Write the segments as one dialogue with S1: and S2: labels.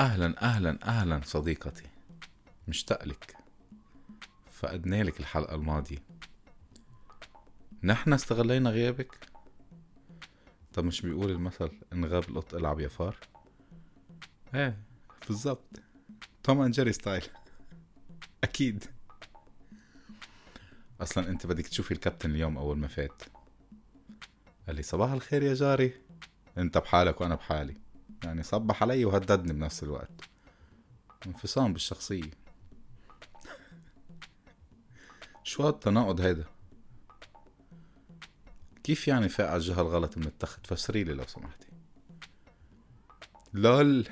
S1: أهلا أهلا أهلا صديقتي. مشتاق لك. فقدنا لك الحلقة الماضية. نحن استغلينا غيابك؟ طب مش بيقول المثل إن غاب القط العب يا فار؟ إيه بالظبط Tom and Jerry style. أكيد. أصلا أنت بدك تشوفي الكابتن اليوم أول ما فات. قال لي صباح الخير يا جيري. أنت بحالك وأنا بحالي. يعني صبح علي وهددني بنفس الوقت. انفصام بالشخصية. شو هالتناقض هيدا؟ كيف يعني فاق على الجهة الغلط من التخت؟ فسري لي لو سمحتي. LOL.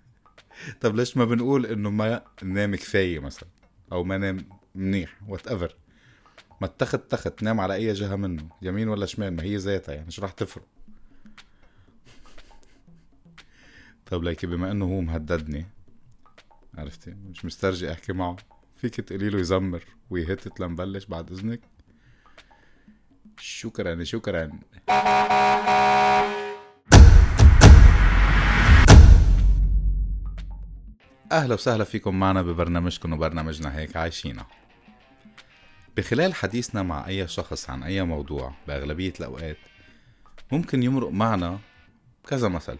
S1: طب ليش ما بنقول إنه ما نام كفاية مثلا؟ أو ما نام منيح whatever ما التخت تخت نام على أي جهة منه يمين ولا شمال؟ ما هي ذاتها يعني شو راح تفرق. طب ليكي بما إنه هو مهددني عرفتي؟ مش مسترجي أحكي معه. فيك تقولي له يزمر ويهتت لنبلش بعد إذنك. شكرا شكرا. أهلا وسهلا فيكم معنا ببرنامجكم وبرنامجنا هيك عايشينا بخلال حديثنا مع أي شخص عن أي موضوع بأغلبية الأوقات ممكن يمرق معنا كذا مثل.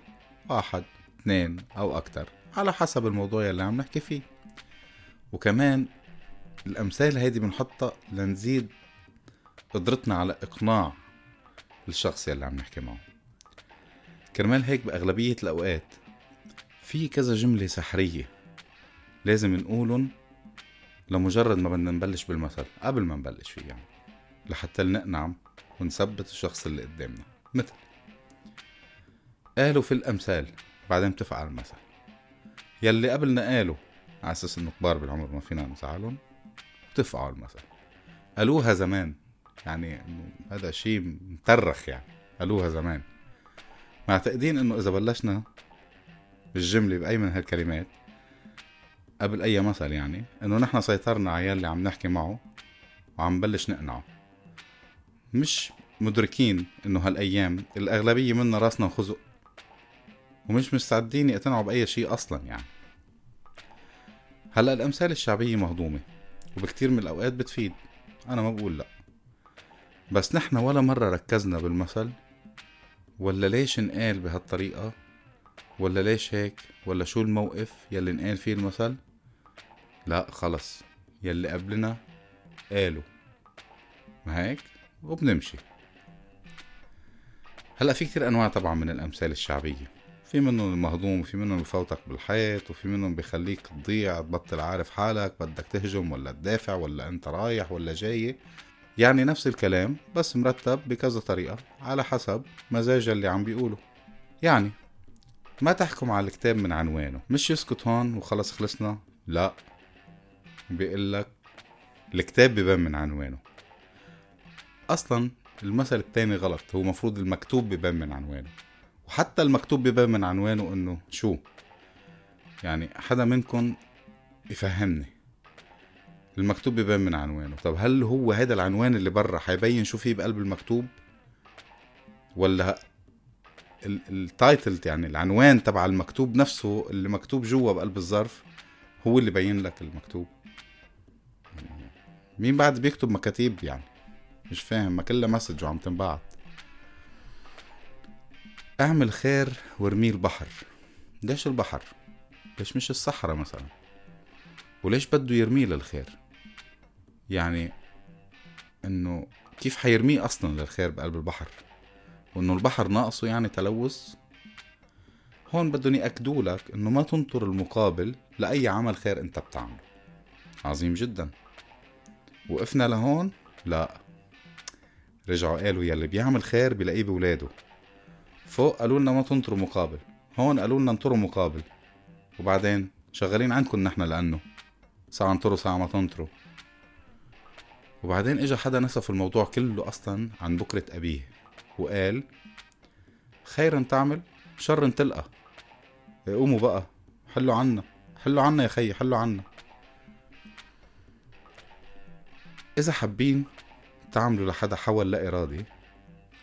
S1: واحد اثنين أو أكتر. على حسب الموضوع اللي عم نحكي فيه. وكمان الأمثال هيدي بنحطها لنزيد قدرتنا على إقناع الشخص يلي عم نحكي معه. كرمال هيك بأغلبية الأوقات في كذا جملة سحرية لازم نقولن لمجرد ما بدنا نبلش بالمثل قبل ما نبلش فيه يعني لحتى نقنعم ونثبت الشخص اللي قدامنا. مثل قالوا في الأمثال بعدين بتفق على المثل يلي قبلنا قالوا على أساس إنه كبار بالعمر ما فينا نزعلهم بتفقوا على المثل قالوها زمان يعني هذا شيء مترخ يعني قالوها زمان. معتقدين إنه إذا بلشنا الجملة بأي من هالكلمات قبل أي مثل يعني إنه نحن سيطرنا على يلي عم نحكي معه وعم بلش نقنعه. مش مدركين إنه هالأيام الأغلبية منا راسنا خزق ومش مستعدين يقتنعوا بأي شيء أصلا يعني. هلأ الأمثال الشعبية مهضومة وبكتير من الأوقات بتفيد. أنا ما بقول لأ. بس نحن ولا مرة ركزنا بالمثل ولا ليش انقال بهالطريقة ولا ليش هيك ولا شو الموقف يلي انقال فيه المثل؟ لأ خلص. يلي قبلنا قالوا ما هيك؟ وبنمشي. هلأ في كتير أنواع طبعا من الأمثال الشعبية. في منهم المهضوم وفي منهم بفوتك بالحيط وفي منهم بخليك تضيع تبطل عارف حالك بدك تهجم ولا تدافع ولا انت رايح ولا جاي. يعني نفس الكلام بس مرتب بكذا طريقة على حسب مزاج اللي عم بيقوله. يعني ما تحكم على الكتاب من عنوانه. مش يسكت هون وخلص خلصنا. لا. بيقول لك الكتاب بيبان من عنوانه. أصلا المثل التاني غلط. هو مفروض المكتوب بيبان من عنوانه. وحتى المكتوب بيبان من عنوانه إنه شو؟ يعني حدا منكم يفهمني. المكتوب بيبان من عنوانه. طب هل هو هذا العنوان اللي برا حيبين شو فيه بقلب المكتوب؟ ولا ال title يعني العنوان تبع المكتوب نفسه اللي مكتوب جوا بقلب الظرف هو اللي بين لك المكتوب. مين بعد بيكتب مكاتيب يعني؟ مش فاهم. ما كلها message وعم تنبعت أعمل خير وارميه البحر. ليش البحر؟ ليش مش الصحراء مثلا؟ وليش بده يرميه للخير؟ يعني إنه كيف حيرميه أصلا للخير بقلب البحر؟ وإنه البحر ناقصه يعني تلوث؟ هون بدهم يأكدوا لك إنه ما تنطر المقابل لأي عمل خير أنت بتعمله. عظيم جدا. وقفنا لهون؟ لا. رجعوا قالوا يلي بيعمل خير بلاقيه بولاده. فوق قالوا لنا ما تنطروا مقابل. هون قالوا لنا انطروا مقابل. وبعدين شغالين عندكم نحن لأنه ساعة انطروا ساعة ما تنطروا. وبعدين اجى حدا نسف الموضوع كله أصلا عن بكرة أبيه وقال خيرا تعمل شر تلقى. قوموا بقى حلوا عنا حلوا عنا يا خي حلوا عنا. إذا حابين تعملوا لحدا حول لا إرادي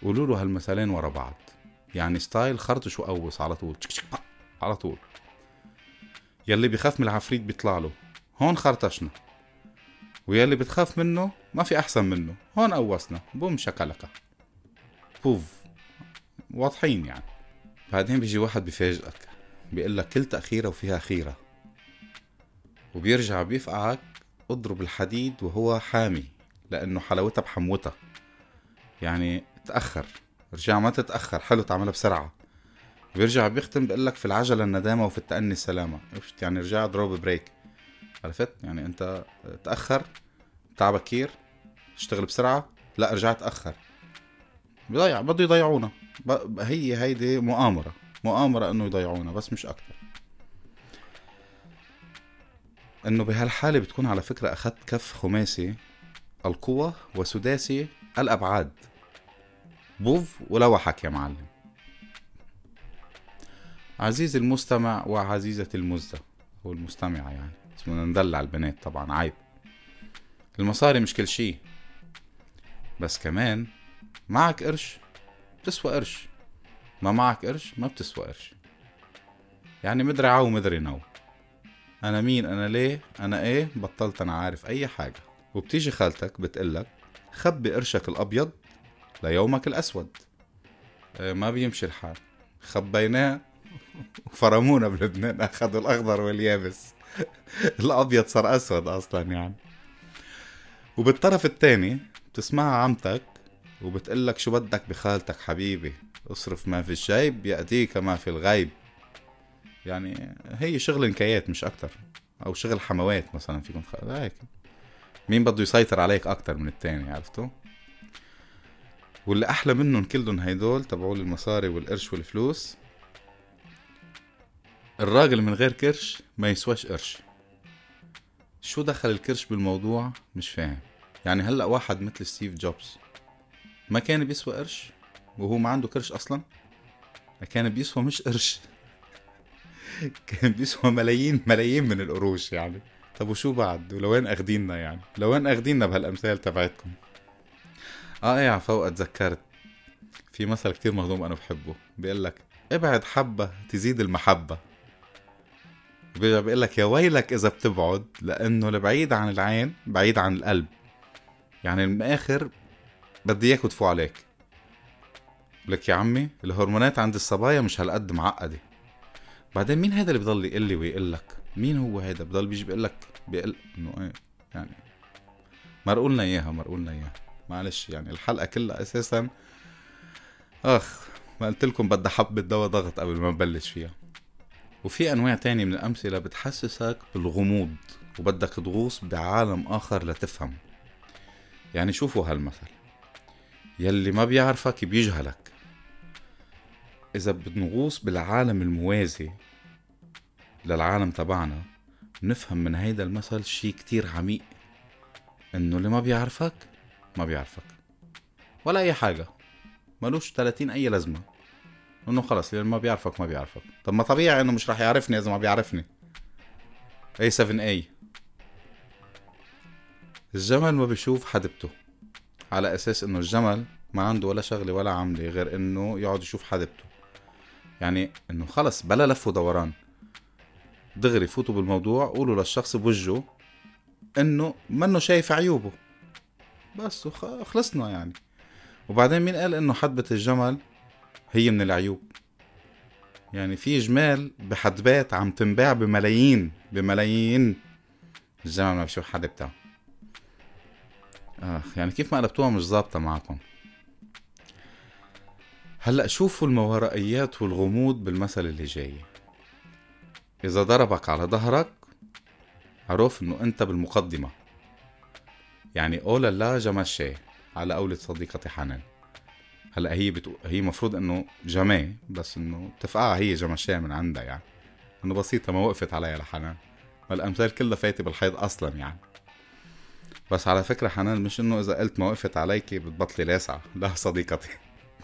S1: قولوا له هالمثالين ورا بعض. يعني ستايل خرطش وقوس على طول. على طول. يلي بيخاف من العفريت بيطلع له. هون خرطشنا. ويلي بتخاف منه ما في أحسن منه. هون قوصنا بوم شكلكة. بوف. واضحين يعني. بعدين بيجي واحد بيفاجئك بيقول لك كل تأخيرة وفيها خيرة. وبيرجع بيفقعك اضرب الحديد وهو حامي. لأنه حلاوتها بحموتها. يعني تأخر. رجع ما تتأخر حلو تعملها بسرعة. بيرجع بيختم بيقول لك في العجلة الندامة وفي التأني السلامة. يعني رجع drop break عرفت؟ يعني أنت تأخر take care اشتغل بسرعة لا رجعت تأخر. بضيع بده يضيعونا. هي هيدي مؤامرة. مؤامرة إنه يضيعونا بس مش أكتر. إنه بهالحالة بتكون على فكرة أخذت كف خماسي القوة وسداسي الأبعاد. بوف ولوحك يا معلم. عزيزي المستمع وعزيزة المزة هو المستمعة يعني اسمنا ندلع البنات طبعا عيب. المصاري مش كل شي. بس كمان معك قرش بتسوى قرش ما معك قرش ما بتسوى قرش. يعني مدري عو مدري نو أنا مين أنا ليه أنا إيه؟ بطلت أنا عارف أي حاجة. وبتيجي خالتك بتقلك خبي قرشك الأبيض ليومك الأسود. إيه ما بيمشي الحال. خبيناه. وفرمونا بلبنان أخذوا الأخضر واليابس. الأبيض صار أسود أصلا يعني. وبالطرف التاني بتسمعها عمتك وبتقلك شو بدك بخالتك حبيبي. اصرف ما في الجيب يأتيك ما في الغيب. يعني هي شغل نكايات مش أكتر. أو شغل حموات مثلا فيكم. هيك. مين بده يسيطر عليك أكتر من التاني عرفتوا؟ واللي أحلى منهم كلهم هيدول تبعول المصاري والقرش والفلوس. الراجل من غير كرش ما يسواش قرش. شو دخل الكرش بالموضوع؟ مش فاهم. يعني هلأ واحد مثل ستيف جوبز ما كان بيسوى قرش؟ وهو ما عنده كرش أصلا؟ كان بيسوى مش قرش. كان بيسوى ملايين ملايين من القروش يعني. طب وشو بعد؟ ولوين أخديننا يعني؟ لوين أخديننا بهالأمثال تبعتكم؟ آه إيه عفوا اتذكرت في مثل كتير مهضوم أنا بحبه. بيقول لك ابعد حبة تزيد المحبة. بيرجع بيقول لك يا ويلك إذا بتبعد لأنه البعيد عن العين بعيد عن القلب. يعني من الآخر بدي اياك وتفو عليك. لك يا عمي الهرمونات عند الصبايا مش هالقد معقدة. بعدين مين هيدا اللي بضل يقول لي ويقول لك؟ مين هو هيدا؟ بضل بيجي بيقول لك بيقول إنه إيه يعني مرقولنا إياها مرقولنا إياها. معلش يعني الحلقة كلها أساسا. أخ ما قلت لكم بدها حبه دواء ضغط قبل ما نبلش فيها. وفي أنواع تانية من الأمثلة بتحسسك بالغموض وبدك تغوص بعالم آخر لتفهم. يعني شوفوا هالمثل. يلي ما بيعرفك بيجهلك. إذا بنغوص بالعالم الموازي للعالم تبعنا بنفهم من هيدا المثل شي كتير عميق. إنه اللي ما بيعرفك ما بيعرفك. ولا أي حاجة. ملوش 30 أي لازمة. إنه خلص اللي ما بيعرفك ما بيعرفك. طب ما طبيعي إنه مش راح يعرفني إذا ما بيعرفني. أي 7 a. الجمل ما بيشوف حدبته على أساس إنه الجمل ما عنده ولا شغلة ولا عملة غير إنه يقعد يشوف حدبته يعني إنه خلص بلا لف ودوران. دغري فوتوا بالموضوع قولوا للشخص بوجهه إنه منه شايف عيوبه. بس خلصنا يعني. وبعدين مين قال إنه حدبة الجمل هي من العيوب؟ يعني في جمال بحدبات عم تنباع بملايين بملايين. الجمل ما بشوف حدبتها آخ يعني كيف ما قلبتوها مش ظابطة معكم. هلأ شوفوا الماورائيات والغموض بالمثل اللي جاي. إذا ضربك على ظهرك عرف إنه أنت بالمقدمة. يعني أولا لا جمشي على قولة صديقتي حنان. هلأ هي بتقول هي مفروض إنه جماه بس إنه تفقعها هي جمشيه من عندها يعني. إنه بسيطة ما وقفت عليها لحنان. الامثال كلها فايتة بالحيض أصلا يعني. بس على فكرة حنان مش إنه إذا قلت ما وقفت عليكي بتبطلي لاسعة. لا صديقتي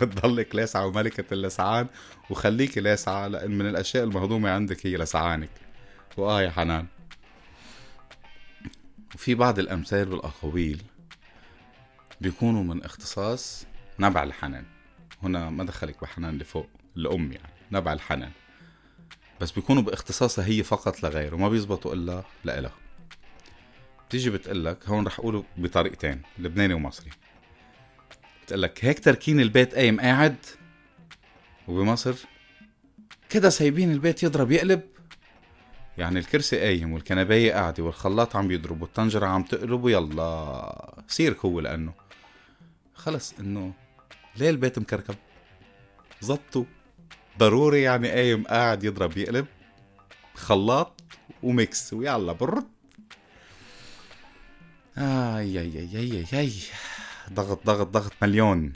S1: بتضلك لاسعة وملكة اللسعان وخليكي لاسعة لأن من الأشياء المهضومة عندك هي لسعانك. وآه يا حنان. وفي بعض الأمثال والأقاويل بيكونوا من اختصاص نبع الحنان. هنا ما دخلك بحنان لفوق الأم يعني نبع الحنان. بس بيكونوا باختصاصها هي فقط لغير وما بيزبطوا إلا لإلها بتيجي بتقلك هون رح أقوله بطريقتين لبناني ومصري. بتقلك هيك تركين البيت قايم قاعد وبمصر كده سايبين البيت يضرب يقلب يعني الكرسي قايم والكنباية قاعدة والخلاط عم يضرب والطنجرة عم تقلب ويلا. سيرك هو لأنه. خلص إنه ليه البيت مكركب. زبطوا. ضروري يعني قايم قاعد يضرب يقلب. خلاط وميكس ويلا برد. آي آي آي آي, آي. ضغط ضغط ضغط مليون.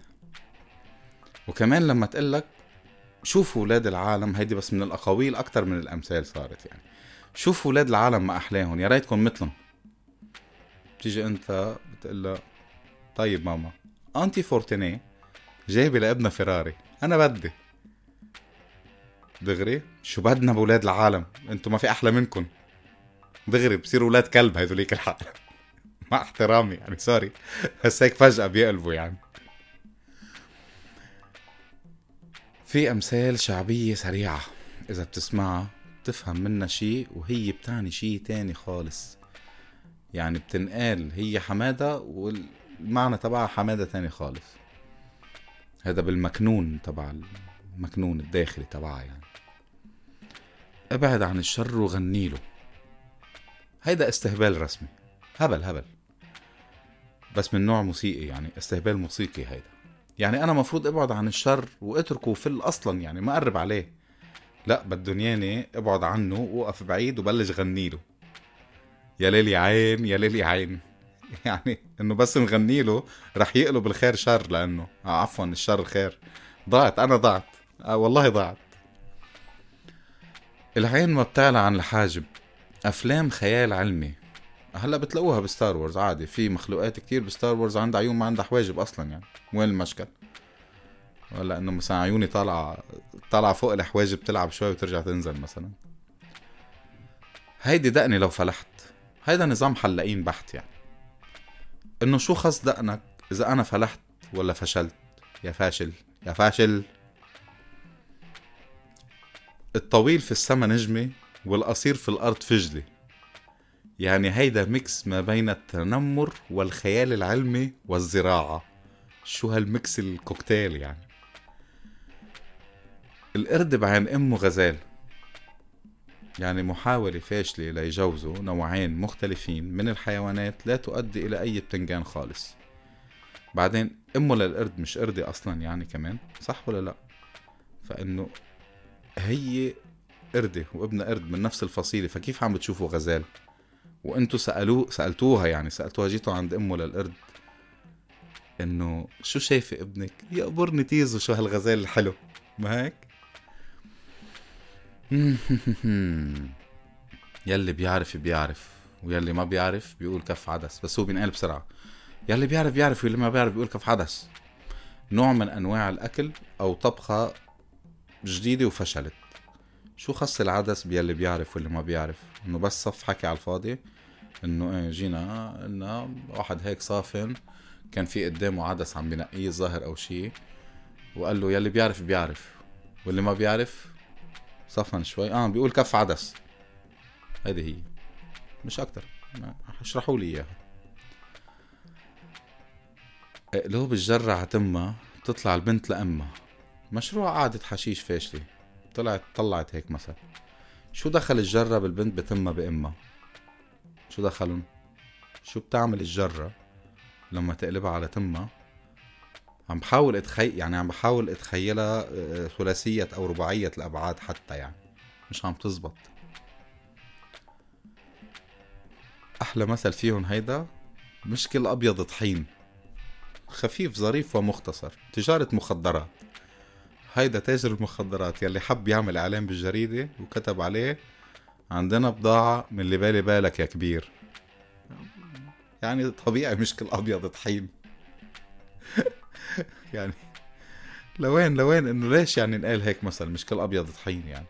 S1: وكمان لما تقلك شوفوا ولاد العالم هيدي بس من الأقاويل أكتر من الأمثال صارت يعني. شوفوا ولاد العالم ما أحلاهم يا ريتكم مثلهم. بتيجي أنت بتقول طيب ماما أنتي فورتيني جايبة لابنها فيراري أنا بدي. دغري شو بدنا بولاد العالم؟ أنتم ما في أحلى منكم دغري بصيروا ولاد كلب هذوليك الحق. مع احترامي يعني sorry. بس هيك فجأة بيقلبوا يعني. في أمثال شعبية سريعة إذا بتسمعها. بتفهم منها شيء وهي بتعني شيء تاني خالص. يعني بتنقال هي حمادة والمعنى تبعها حمادة تاني خالص. هذا بالمكنون تبع المكنون الداخلي تبعها يعني. أبعد عن الشر وغني له. هيدا استهبال رسمي. هبل هبل. بس من نوع موسيقي يعني استهبال موسيقي هيدا. يعني أنا مفروض أبعد عن الشر وأتركه في أصلا يعني ما أقرب عليه. لا بدهم ياني ابعد عنه وقف بعيد وبلش غني له. يا ليل يا عين يا ليل يا عين. يعني إنه بس نغني له رح يقلب الخير شر لأنه. آه عفوا الشر خير. ضاعت أنا ضاعت. آه والله ضاعت. العين ما بتعلى عن الحاجب. أفلام خيال علمي. هلأ بتلاقوها ب Star Wars عادي. في مخلوقات كتير ب Star Wars عندها عيون ما عندها حواجب أصلا يعني. وين المشكل؟ ولا إنه مثلا عيوني طالعة طالعة فوق الحواجب تلعب شوي وترجع تنزل مثلا. هيدي دقني لو فلحت. هيدا نظام حلاقين بحت يعني. إنه شو خص دقنك؟ إذا أنا فلحت ولا فشلت؟ يا فاشل يا فاشل. الطويل في السما نجمة والقصير في الأرض فجلة. يعني هيدا ميكس ما بين التنمر والخيال العلمي والزراعة. شو هالميكس الكوكتيل يعني؟ القرد بعين أمه غزال يعني محاولة فاشلة ليجوزوا نوعين مختلفين من الحيوانات لا تؤدي إلى أي بتنجان خالص. بعدين أمه للقرد مش قردة أصلا يعني كمان صح ولا لأ؟ فإنه هي قردة وابنها قرد من نفس الفصيلة فكيف عم بتشوفوا غزال؟ وانتو سألوه سألتوها يعني سألتوها جيتوا عند أمه للقرد. إنه شو شايفة ابنك؟ يقبرني تيزو شو هالغزال الحلو ما هيك؟ يلي بيعرف بيعرف ويلي ما بيعرف بيقول كف عدس. بس هو بينقل بسرعة. يلي بيعرف بيعرف واللي ما بيعرف بيقول كف عدس. نوع من أنواع الأكل أو طبخة جديدة وفشلت. شو خص العدس بيلي بيعرف واللي ما بيعرف؟ إنه بس صف حكي على الفاضي. إنه إيه جينا قلنا واحد هيك صافن كان في قدامه عدس عم بنقيه ظاهر أو شيء وقال له يلي بيعرف بيعرف واللي ما بيعرف صفن شوي. آه بيقول كف عدس. هيدي هي. مش أكتر. اشرحوا لي إياها. قلوب الجرة عتمها تطلع البنت لأمها. مشروع قعدة حشيش فاشلة طلعت طلعت هيك مثلا شو دخل الجرة بالبنت بتمها بأمها؟ شو دخلهم شو بتعمل الجرة لما تقلبها على تمها؟ عم بحاول اتخيل يعني عم بحاول اتخيلها آه، ثلاثية أو رباعية الأبعاد حتى يعني. مش عم تزبط. أحلى مثل فيهم هيدا مشكل أبيض طحين. خفيف ظريف ومختصر. تجارة مخدرات. هيدا تاجر المخدرات يلي حب يعمل إعلان بالجريدة وكتب عليه عندنا بضاعة من اللي بالي بالك يا كبير. يعني طبيعي مشكل أبيض طحين. يعني لوين لوين إنه ليش يعني نقال هيك مثلا؟ مشكل أبيض طحين يعني.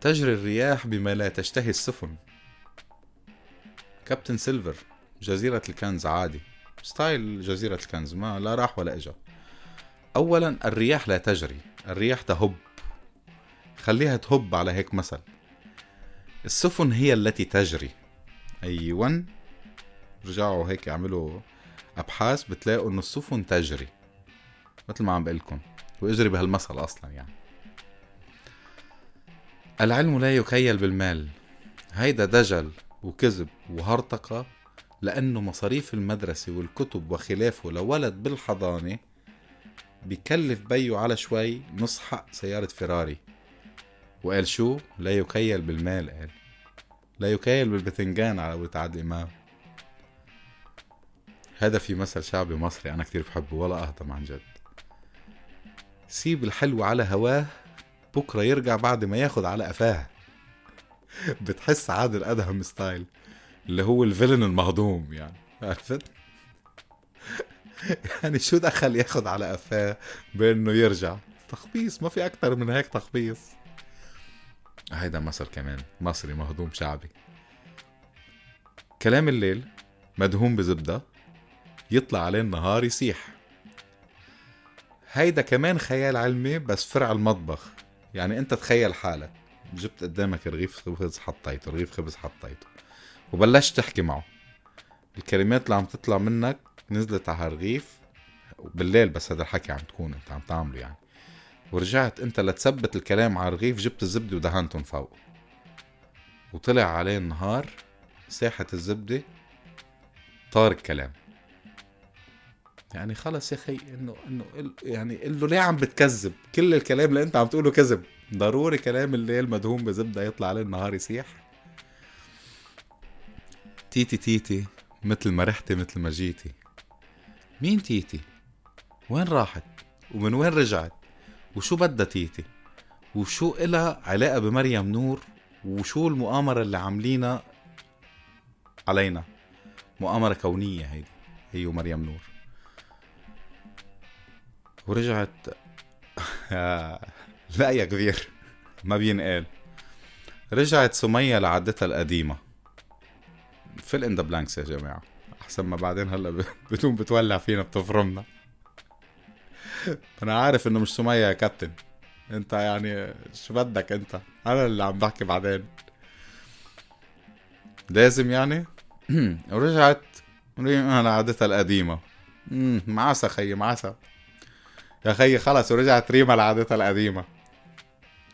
S1: تجري الرياح بما لا تشتهي السفن. كابتن سيلفر جزيرة الكنز عادي. ستايل جزيرة الكنز ما لا راح ولا إجا. اولا الرياح لا تجري. الرياح تهب. خليها تهب على هيك مثل. السفن هي التي تجري. أيوه رجعوا هيك يعملوا أبحاث بتلاقوا إنه السفن تجري مثل ما عم بقول لكم وإجري بهالمثل أصلا يعني. العلم لا يكيل بالمال هيدا دجل وكذب وهرطقة لأنه مصاريف المدرسة والكتب وخلافه لولد بالحضانة بكلف بيو على شوي نص حق سيارة فيراري. وقال شو؟ لا يكيل بالمال قال. لا يكيل بالبتنجان على قولة عادل إمام هذا في مثل شعبي مصري أنا كتير بحبه ولا أهضم عن جد. سيب الحلو على هواه بكرة يرجع بعد ما ياخد على قفاه بتحس عادل أدهم ستايل اللي هو الفيلن المهضوم يعني عرفت؟ يعني شو دخل ياخد على قفاه بأنه يرجع؟ تخبيص ما في أكتر من هيك تخبيص. هيدا مثل كمان مصري مهضوم شعبي. كلام الليل مدهون بزبدة. يطلع عليه النهار يسيح. هيدا كمان خيال علمي بس فرع المطبخ. يعني انت تخيل حالك. جبت قدامك رغيف خبز حطيته رغيف خبز حطيته. وبلشت تحكي معه. الكلمات اللي عم تطلع منك نزلت على الرغيف بالليل بس هذا الحكي عم تكون انت عم تعمله يعني. ورجعت انت لتثبت الكلام على الرغيف جبت الزبدة ودهنتهم فوق. وطلع عليه النهار ساحة الزبدة طار الكلام. يعني خلص يا أخي إنه إنه يعني قل له ليه عم بتكذب؟ كل الكلام اللي أنت عم تقوله كذب. ضروري كلام الليل مدهون بزبدة يطلع عليه النهار يسيح. تيتي تيتي مثل ما رحتي مثل ما جيتي. مين تيتي؟ وين راحت؟ ومن وين رجعت؟ وشو بدها تيتي؟ وشو إلها علاقة بمريم نور؟ وشو المؤامرة اللي عاملينها علينا؟ مؤامرة كونية هيدي هي ومريم نور. ورجعت. لا يا كبير ما بينقال. رجعت سمية لعادتها القديمة. fill in the blanks يا جماعة. أحسن ما بعدين هلا بتقوم بتولع فينا بتفرمنا. أنا عارف إنه مش سمية يا كابتن. أنت يعني شو بدك أنت؟ أنا اللي عم بحكي بعدين. لازم يعني؟ ورجعت لعادتها القديمة. معسى خيي معسى يا خي خلص ورجعت ريما لعادتها القديمة.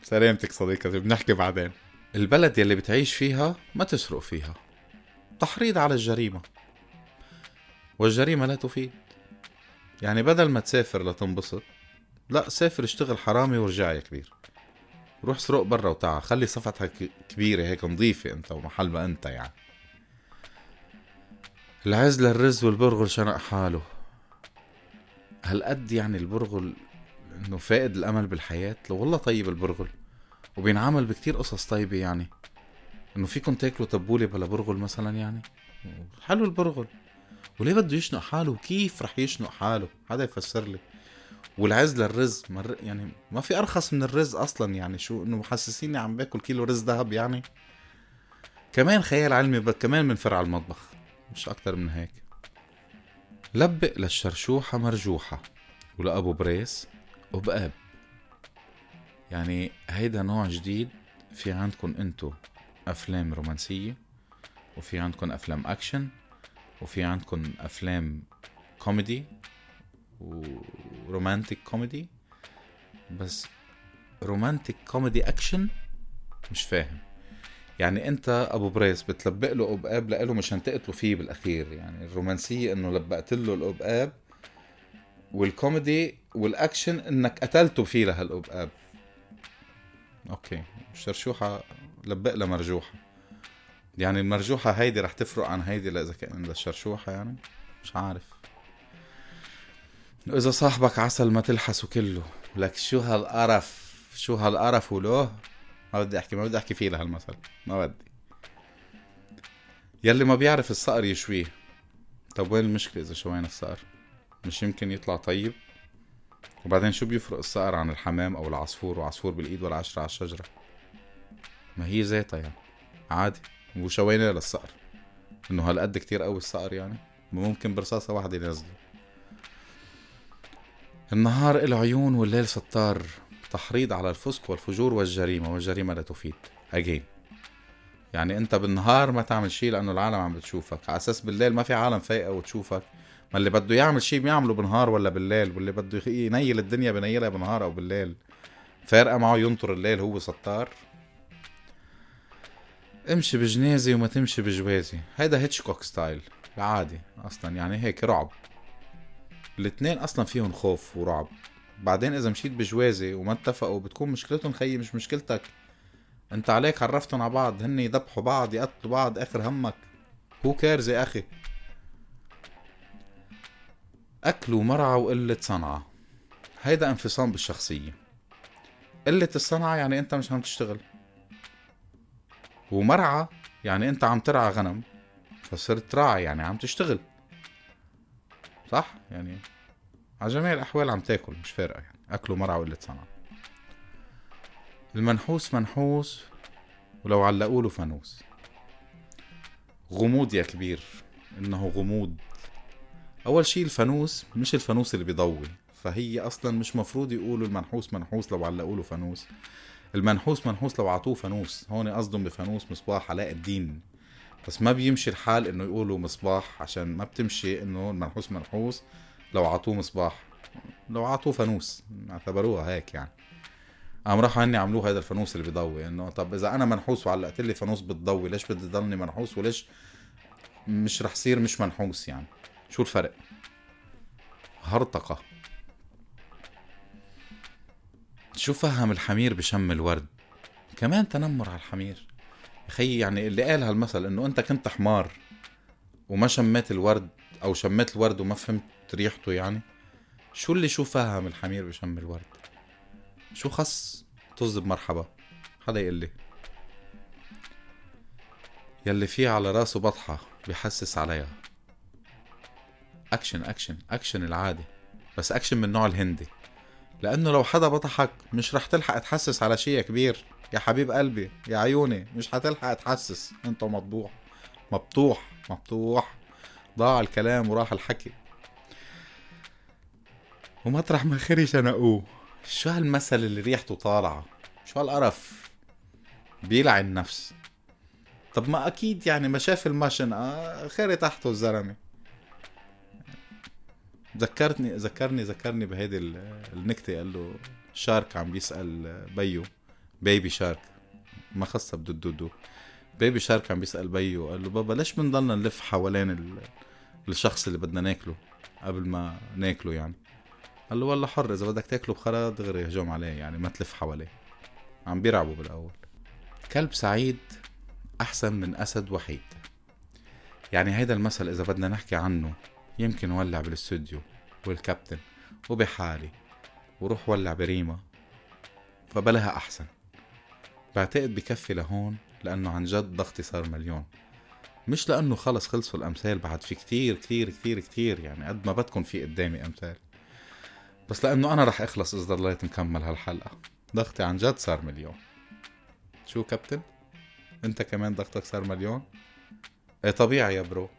S1: سلامتك صديقتي بنحكي بعدين. البلد يلي بتعيش فيها ما تسرق فيها. تحريض على الجريمة. والجريمة لا تفيد. يعني بدل ما تسافر لتنبسط لا سافر اشتغل حرامي ورجع يا كبير. روح سرق برا وتعال. خلي صفتك كبيرة هيك نظيفة أنت ومحل ما أنت يعني. العز للرز والبرغل شنق حاله. هالقد يعني البرغل إنه فائد الأمل بالحياة؟ لو والله طيب البرغل. وبينعمل بكتير قصص طيبة يعني. إنه فيكم تاكلوا تبولة بلا برغل مثلا يعني؟ حلو البرغل. وليه بده يشنق حاله؟ وكيف رح يشنق حاله؟ هذا يفسر لي. والعز للرز مر يعني ما في أرخص من الرز أصلا يعني. شو إنه محسسيني عم باكل كيلو رز ذهب يعني؟ كمان خيال علمي كمان من فرع المطبخ. مش أكتر من هيك. لبق للشرشوحة مرجوحة ولأبو بريس وبقاب يعني هيدا نوع جديد في عندكم إنتو أفلام رومانسية وفي عندكم أفلام أكشن وفي عندكم أفلام كوميدي و romantic comedy. بس romantic comedy action مش فاهم. يعني أنت أبو بريس بتلبق له القبقاب لإله مشان تقتلوا فيه بالأخير. يعني الرومانسية إنه لبقت له القبقاب والكوميدي والأكشن إنك قتلته فيه لهالقبقاب أوكي الشرشوحه لبق لها مرجوحة. يعني المرجوحة هيدي رح تفرق عن هيدي إذا كان الشرشوحه يعني؟ مش عارف. إذا صاحبك عسل ما تلحسه كله لك شو هالقرف؟ شو هالقرف ولوه؟ ما بدي أحكي ما بدي أحكي فيه لهالمثل ما بدي. يلي ما بيعرف الصقر يشويه. طب وين المشكلة إذا شوينا الصقر؟ مش يمكن يطلع طيب؟ وبعدين شو بيفرق الصقر عن الحمام أو العصفور؟ وعصفور بالإيد ولا عشرة على الشجرة؟ ما هي ذاتها يعني عادي. وشوينا للصقر. إنه هالقد كتير قوي الصقر يعني. ممكن برصاصة واحدة ينزله النهار إله عيون والليل ستار. تحريض على الفسق والفجور والجريمة والجريمة لا تفيد. أجين يعني أنت بالنهار ما تعمل شيء لأنه العالم عم بتشوفك. على أساس بالليل ما في عالم فايقة وتشوفك. ما اللي بده يعمل شيء بيعمله بالنهار ولا بالليل. واللي بده ينيل الدنيا بنيلها بالنهار أو بالليل. فارقة معه ينطر الليل هو ستار امشي بجنازة وما تمشي بجوازة هيدا هيتشكوك style. عادي أصلا. يعني هيك رعب. الاثنين أصلا فيهم خوف ورعب. بعدين إذا مشيت بجوازة وما اتفقوا بتكون مشكلتهم خيي مش مشكلتك. أنت عليك عرفتهم على بعض هن يذبحوا بعض يقتلوا بعض آخر همك. هو كارز يا أخي؟ أكل ومرعى وقلة صنعة. هيدا انفصام بالشخصية. قلة الصنعة يعني أنت مش عم تشتغل. ومرعى يعني أنت عم ترعى غنم فصرت راعي يعني عم تشتغل. صح؟ يعني على جميع الأحوال عم تاكل مش فارقة يعني. أكل ومرعى وقلة صنعة. المنحوس منحوس ولو علقوا له فانوس. غموض يا كبير إنه غموض. أول شي الفانوس مش الفانوس اللي بيضوي فهي أصلا مش مفروض يقولوا المنحوس منحوس لو علقوا له فانوس. المنحوس منحوس لو عطوه فانوس. هون قصدهم بفانوس مصباح علاء الدين. بس ما بيمشي الحال إنه يقولوا مصباح عشان ما بتمشي إنه المنحوس منحوس. لو عطوه مصباح. لو عطوه فانوس. اعتبروها هيك يعني. قام راحوا هني عملوه هذا الفانوس اللي بيضوي. إنه طب إذا أنا منحوس وعلقت لي فانوس بتضوي ليش بدي ضلني منحوس وليش مش رح صير مش منحوس يعني؟ شو الفرق؟ هرطقة. شو فهم الحمير بشم الورد؟ كمان تنمر على الحمير. خي يعني اللي قال هالمثل إنه أنت كنت حمار وما شميت الورد أو شميت الورد وما فهمت ريحته يعني شو اللي شو فهم الحمير بشم الورد؟ شو خص طز بمرحبا؟ حدا يقول لي يلي فيه على راسه بطحة بحسس عليها. action action action العادي بس أكشن من النوع الهندي. لأنه لو حدا بطحك مش رح تلحق تحسس على شيء كبير. يا حبيب قلبي يا عيوني مش حتلحق تحسس. انت مبطوح. مبطوح مبطوح. ضاع الكلام وراح الحكي. ومطرح ما خري شنقوه. شو هالمثل اللي ريحته طالعة؟ شو هالقرف؟ بيلعن النفس. طب ما أكيد يعني ما شاف المشن آه خيري تحته الزلمة. ذكرتني ذكرني ذكرني بهيدي النكتة. قال له شارك عم بيسأل بيو بيبي شارك ما خصها بدودو بيبي شارك عم بيسأل بيو قال له بابا ليش بنضلنا نلف حوالين الشخص اللي بدنا ناكله قبل ما ناكله يعني؟ قال له والله حر إذا بدك تاكله بخرا دغري هجوم عليه يعني ما تلف حواليه. عم بيرعبوا بالأول. كلب سعيد أحسن من أسد وحيد. يعني هيدا المثل إذا بدنا نحكي عنه يمكن ولع بالاستوديو والكابتن وبحالي وروح ولع بريما فبلاها أحسن. بعتقد بكفي لهون لأنه عن جد ضغطي صار مليون. مش لأنه خلص خلصوا الأمثال بعد في كتير كتير كتير كتير يعني قد ما بدكم في قدامي أمثال. بس لأنه أنا رح أخلص إذا ضليت مكمل هالحلقة. ضغطي عن جد صار مليون. شو كابتن؟ أنت كمان ضغطك صار مليون؟ إيه طبيعي يا برو.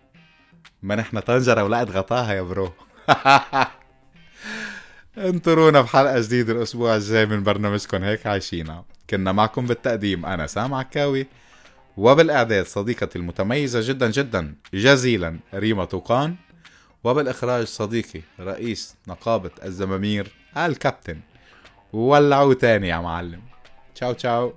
S1: ما نحن طنجرة ولقت غطاها يا برو. انطرونا بحلقة جديدة الأسبوع الجاي من برنامجكم هيك عايشينا كنا معكم بالتقديم أنا سام عكاوي وبالإعداد صديقتي المتميزة جدا جدا جزيلا ريما توقان. وبالإخراج صديقي رئيس نقابة الزمامير الكابتن. ولعوا تاني يا معلم. تشاو تشاو.